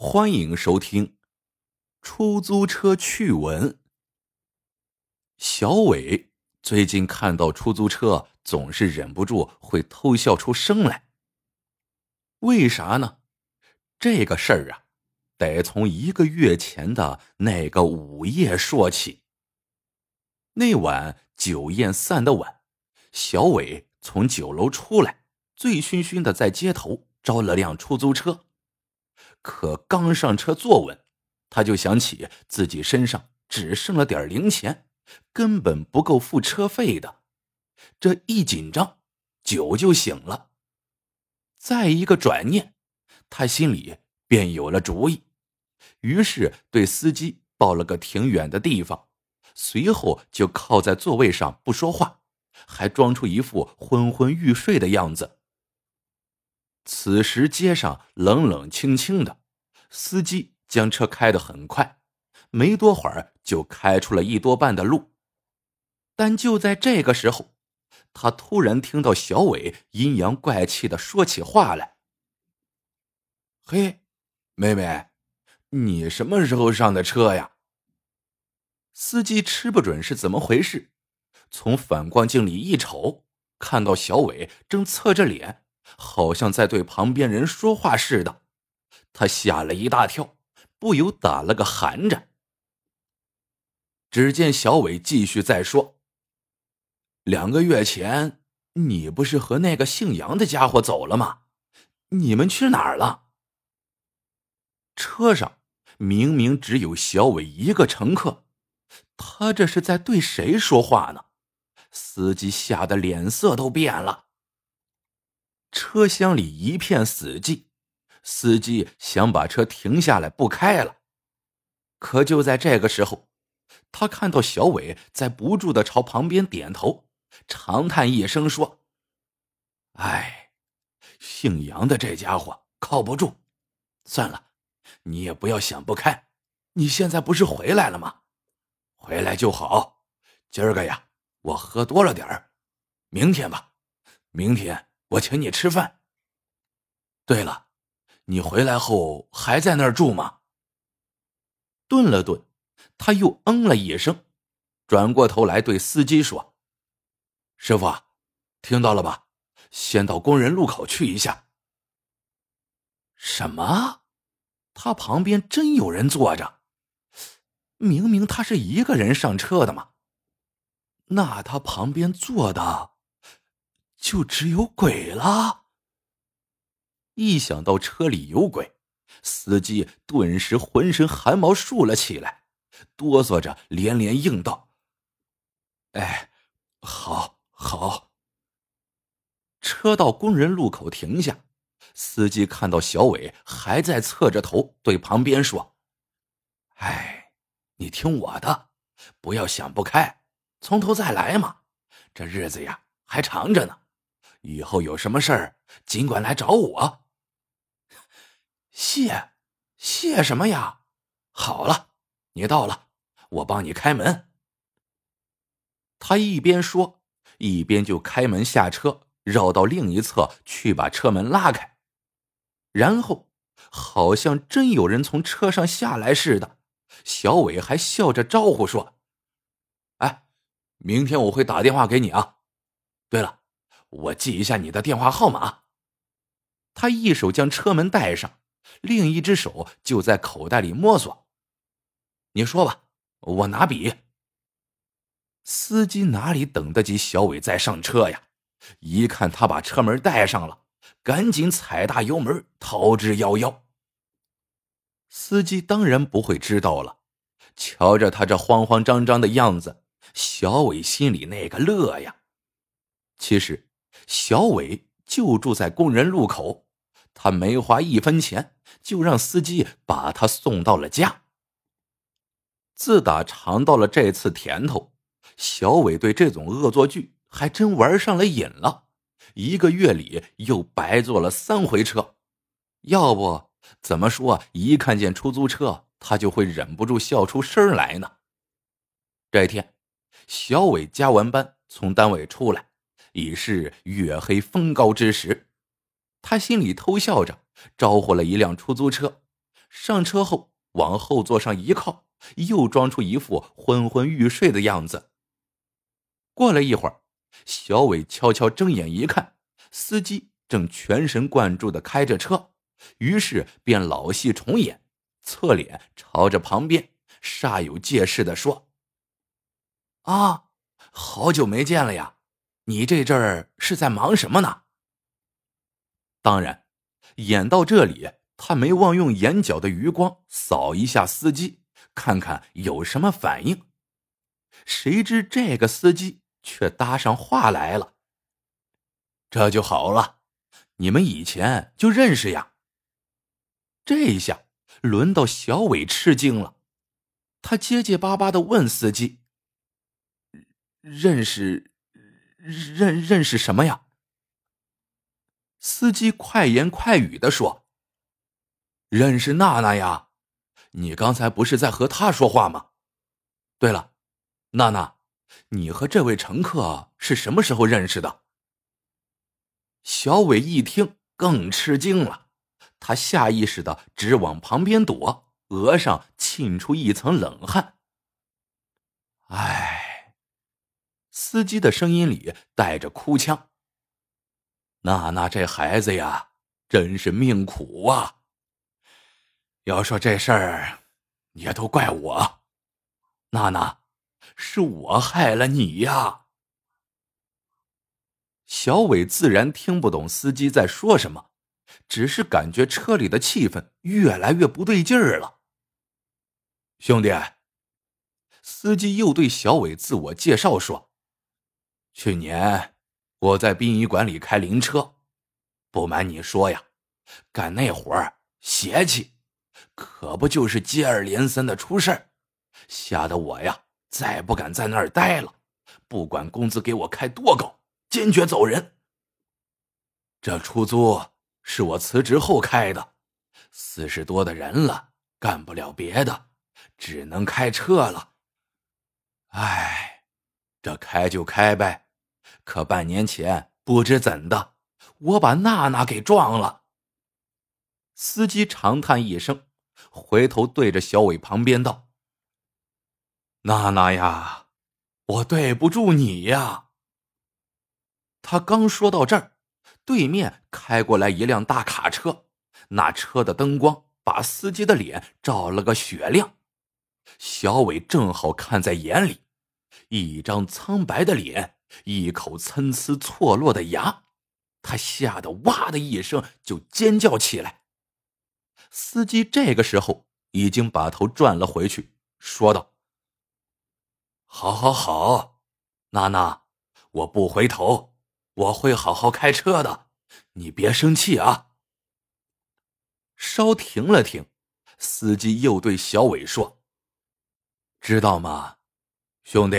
欢迎收听出租车趣闻。小伟最近看到出租车，总是忍不住会偷笑出声来。为啥呢？这个事儿啊，得从一个月前的那个午夜说起。那晚酒宴散的晚，小伟从酒楼出来，醉醺醺的在街头招了辆出租车。可刚上车坐稳，他就想起自己身上只剩了点零钱，根本不够付车费的。这一紧张，酒就醒了。再一个转念，他心里便有了主意，于是对司机报了个挺远的地方，随后就靠在座位上不说话，还装出一副昏昏欲睡的样子。此时街上冷冷清清的，司机将车开得很快，没多会儿就开出了一多半的路。但就在这个时候，他突然听到小伟阴阳怪气的说起话来：“嘿，妹妹，你什么时候上的车呀？”司机吃不准是怎么回事，从反光镜里一瞅，看到小伟正侧着脸。好像在对旁边人说话似的，他吓了一大跳，不由打了个寒颤。只见小伟继续在说：“两个月前，你不是和那个姓杨的家伙走了吗？你们去哪儿了？”车上明明只有小伟一个乘客，他这是在对谁说话呢？司机吓得脸色都变了。车厢里一片死寂，司机想把车停下来不开了，可就在这个时候，他看到小伟在不住的朝旁边点头，长叹一声说：“哎，姓杨的这家伙靠不住，算了，你也不要想不开，你现在不是回来了吗？回来就好，今儿个呀，我喝多了点儿，明天吧，明天。”我请你吃饭。对了，你回来后还在那儿住吗？顿了顿，他又嗯了一声，转过头来对司机说：“师傅，听到了吧？先到工人路口去一下。”什么？他旁边真有人坐着？明明他是一个人上车的嘛。那他旁边坐的？就只有鬼了。一想到车里有鬼，司机顿时浑身汗毛竖了起来，哆嗦着连连应道：“哎，好，好。”车到工人路口停下，司机看到小伟还在侧着头对旁边说：“哎，你听我的，不要想不开，从头再来嘛。这日子呀，还长着呢。”以后有什么事儿，尽管来找我。谢，谢什么呀？好了，你到了，我帮你开门。他一边说，一边就开门下车，绕到另一侧去把车门拉开，然后好像真有人从车上下来似的。小伟还笑着招呼说：“哎，明天我会打电话给你啊。对了。”我记一下你的电话号码。他一手将车门带上，另一只手就在口袋里摸索。你说吧，我拿笔。司机哪里等得及小伟再上车呀？一看他把车门带上了，赶紧踩大油门逃之夭夭。司机当然不会知道了，瞧着他这慌慌张张的样子，小伟心里那个乐呀。其实。小伟就住在工人路口，他没花一分钱就让司机把他送到了家。自打尝到了这次甜头，小伟对这种恶作剧还真玩上了瘾了。一个月里又白坐了三回车，要不怎么说一看见出租车他就会忍不住笑出声来呢？这一天，小伟加完班从单位出来。已是月黑风高之时，他心里偷笑着，招呼了一辆出租车，上车后往后座上一靠，又装出一副昏昏欲睡的样子。过了一会儿，小伟悄悄睁眼一看，司机正全神贯注的开着车，于是便老戏重演，侧脸朝着旁边，煞有介事的说：“啊，好久没见了呀，你这阵儿是在忙什么呢？”当然，演到这里。他没忘用眼角的余光扫一下司机，看看有什么反应。谁知这个司机却搭上话来了：“这就好了，你们以前就认识呀？”这一下轮到小伟吃惊了，他结结巴巴的问司机：“认识，认认识什么呀？”司机快言快语的说。认识娜娜呀？你刚才不是在和她说话吗？对了，娜娜，你和这位乘客是什么时候认识的？小伟一听更吃惊了，他下意识的直往旁边躲，额上沁出一层冷汗。唉，司机的声音里带着哭腔。娜娜这孩子呀，真是命苦啊！要说这事儿，也都怪我，娜娜，是我害了你呀。小伟自然听不懂司机在说什么，只是感觉车里的气氛越来越不对劲儿了。兄弟，司机又对小伟自我介绍说：“去年我在殡仪馆里开灵车，不瞒你说呀，干那活儿邪气。”可不就是接二连三的出事儿，吓得我呀再不敢在那儿待了。不管工资给我开多高，坚决走人。这出租是我辞职后开的，四十多的人了，干不了别的，只能开车了。唉，这开就开呗。可半年前不知怎的，我把娜娜给撞了。司机长叹一声。回头对着小伟旁边道：“娜娜呀，我对不住你呀。”他刚说到这儿，对面开过来一辆大卡车，那车的灯光把司机的脸照了个雪亮。小伟正好看在眼里，一张苍白的脸，一口参差错落的牙，他吓得哇的一声就尖叫起来。司机这个时候已经把头转了回去，说道：“好，好，好，娜娜，我不回头，我会好好开车的，你别生气啊。”稍停了停，司机又对小伟说：“知道吗，兄弟，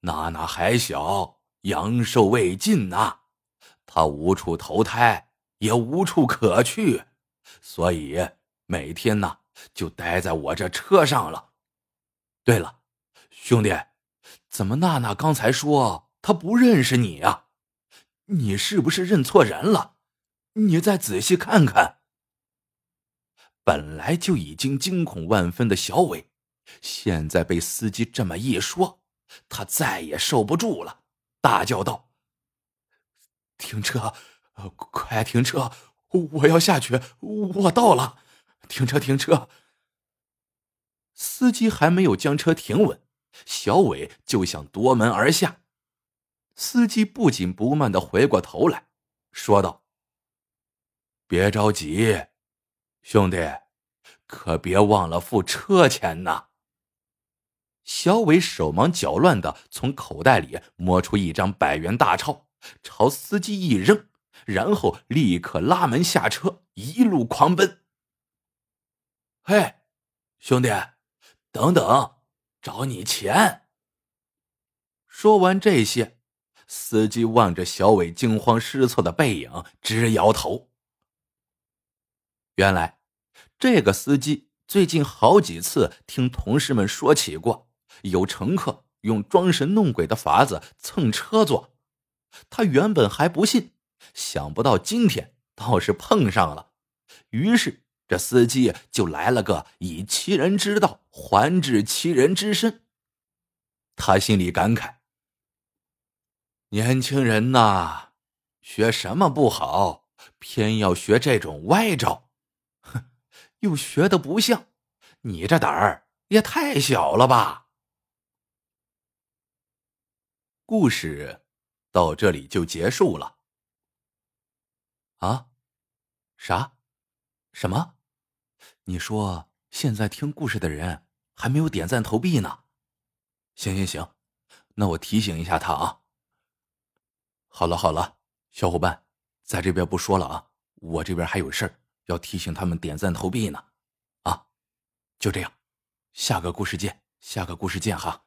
娜娜还小，阳寿未尽呐，她无处投胎，也无处可去。”所以每天呢就待在我这车上了。对了，兄弟，怎么娜娜刚才说她不认识你呀？你是不是认错人了？你再仔细看看。本来就已经惊恐万分的小伟，现在被司机这么一说，他再也受不住了，大叫道：“停车！快停车！”我要下去，我到了，停车，停车。司机还没有将车停稳，小伟就想夺门而下。司机不紧不慢的回过头来说道：“别着急，兄弟，可别忘了付车钱呐。”小伟手忙脚乱的从口袋里摸出一张百元大钞，朝司机一扔。然后立刻拉门下车，一路狂奔。嘿，兄弟，等等，找你钱。说完这些，司机望着小伟惊慌失措的背影，直摇头。原来，这个司机最近好几次听同事们说起过，有乘客用装神弄鬼的法子蹭车坐，他原本还不信。想不到今天倒是碰上了，于是这司机就来了个以其人之道还治其人之身。他心里感慨：年轻人呐，学什么不好，偏要学这种歪招，哼，又学的不像，你这胆儿也太小了吧！故事到这里就结束了。啊？啥？什么？你说现在听故事的人还没有点赞投币呢？行行行，那我提醒一下他啊。好了好了，小伙伴，在这边不说了啊，我这边还有事儿要提醒他们点赞投币呢。啊，就这样，下个故事见，下个故事见哈。